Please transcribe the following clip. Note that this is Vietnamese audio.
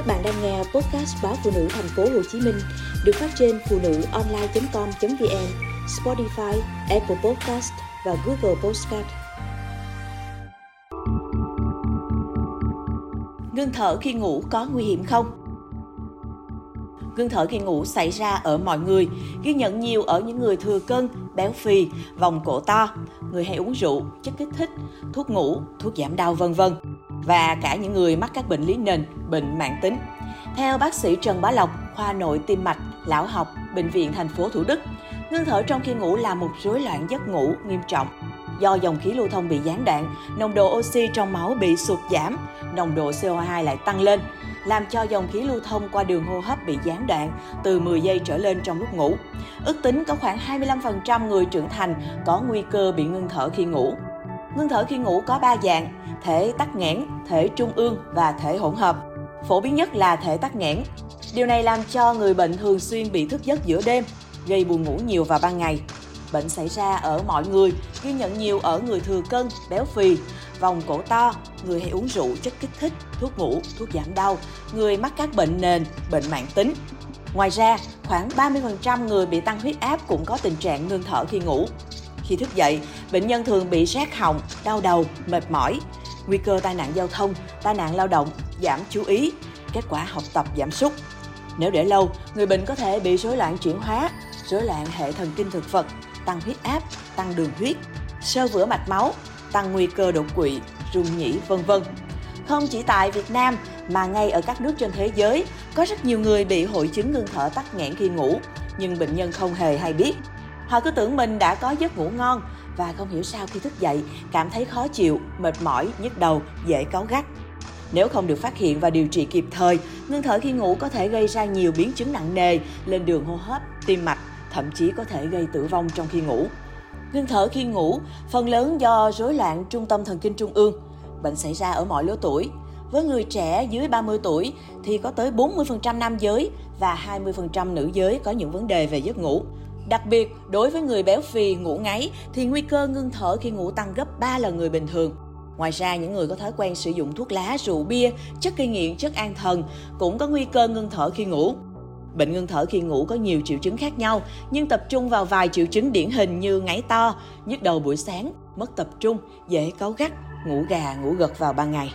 Các bạn đang nghe podcast báo phụ nữ thành phố Hồ Chí Minh được phát trên phụ nữ online.com.vn, Spotify, Apple Podcast và Google Podcast. Ngưng thở khi ngủ có nguy hiểm không? Ngưng thở khi ngủ xảy ra ở mọi người, ghi nhận nhiều ở những người thừa cân, béo phì, vòng cổ to, người hay uống rượu, chất kích thích, thuốc ngủ, thuốc giảm đau vân vân và cả những người mắc các bệnh lý nền, bệnh mạng tính. Theo bác sĩ Trần Bá Lộc, khoa nội tim mạch, lão học, bệnh viện thành phố Thủ Đức, ngưng thở trong khi ngủ là một rối loạn giấc ngủ nghiêm trọng. Do dòng khí lưu thông bị gián đoạn, nồng độ oxy trong máu bị sụt giảm, nồng độ CO2 lại tăng lên, làm cho dòng khí lưu thông qua đường hô hấp bị gián đoạn từ 10 giây trở lên trong lúc ngủ. Ước tính có khoảng 25% người trưởng thành có nguy cơ bị ngưng thở khi ngủ. Ngưng thở khi ngủ có 3 dạng, thể tắc nghẽn, thể trung ương và thể hỗn hợp. Phổ biến nhất là thể tắc nghẽn. Điều này làm cho người bệnh thường xuyên bị thức giấc giữa đêm, gây buồn ngủ nhiều vào ban ngày. Bệnh xảy ra ở mọi người, ghi nhận nhiều ở người thừa cân, béo phì, vòng cổ to, người hay uống rượu, chất kích thích, thuốc ngủ, thuốc giảm đau, người mắc các bệnh nền, bệnh mãn tính. Ngoài ra, khoảng 30% người bị tăng huyết áp cũng có tình trạng ngưng thở khi ngủ. Khi thức dậy, bệnh nhân thường bị rát họng, đau đầu, mệt mỏi, nguy cơ tai nạn giao thông, tai nạn lao động, giảm chú ý, kết quả học tập giảm sút. Nếu để lâu, người bệnh có thể bị rối loạn chuyển hóa, rối loạn hệ thần kinh thực vật, tăng huyết áp, tăng đường huyết, sơ vữa mạch máu, tăng nguy cơ đột quỵ, rung nhĩ vân vân. Không chỉ tại Việt Nam mà ngay ở các nước trên thế giới, có rất nhiều người bị hội chứng ngưng thở tắc nghẽn khi ngủ, nhưng bệnh nhân không hề hay biết. Họ cứ tưởng mình đã có giấc ngủ ngon và không hiểu sao khi thức dậy cảm thấy khó chịu, mệt mỏi, nhức đầu, dễ cáu gắt. Nếu không được phát hiện và điều trị kịp thời, ngưng thở khi ngủ có thể gây ra nhiều biến chứng nặng nề lên đường hô hấp, tim mạch, thậm chí có thể gây tử vong trong khi ngủ. Ngưng thở khi ngủ phần lớn do rối loạn trung tâm thần kinh trung ương. Bệnh xảy ra ở mọi lứa tuổi. Với người trẻ dưới 30 tuổi thì có tới 40% nam giới và 20% nữ giới có những vấn đề về giấc ngủ. Đặc biệt, đối với người béo phì ngủ ngáy thì nguy cơ ngưng thở khi ngủ tăng gấp 3 lần người bình thường. Ngoài ra, những người có thói quen sử dụng thuốc lá, rượu bia, chất gây nghiện, chất an thần cũng có nguy cơ ngưng thở khi ngủ. Bệnh ngưng thở khi ngủ có nhiều triệu chứng khác nhau, nhưng tập trung vào vài triệu chứng điển hình như ngáy to, nhức đầu buổi sáng, mất tập trung, dễ cáu gắt, ngủ gà, ngủ gật vào ban ngày.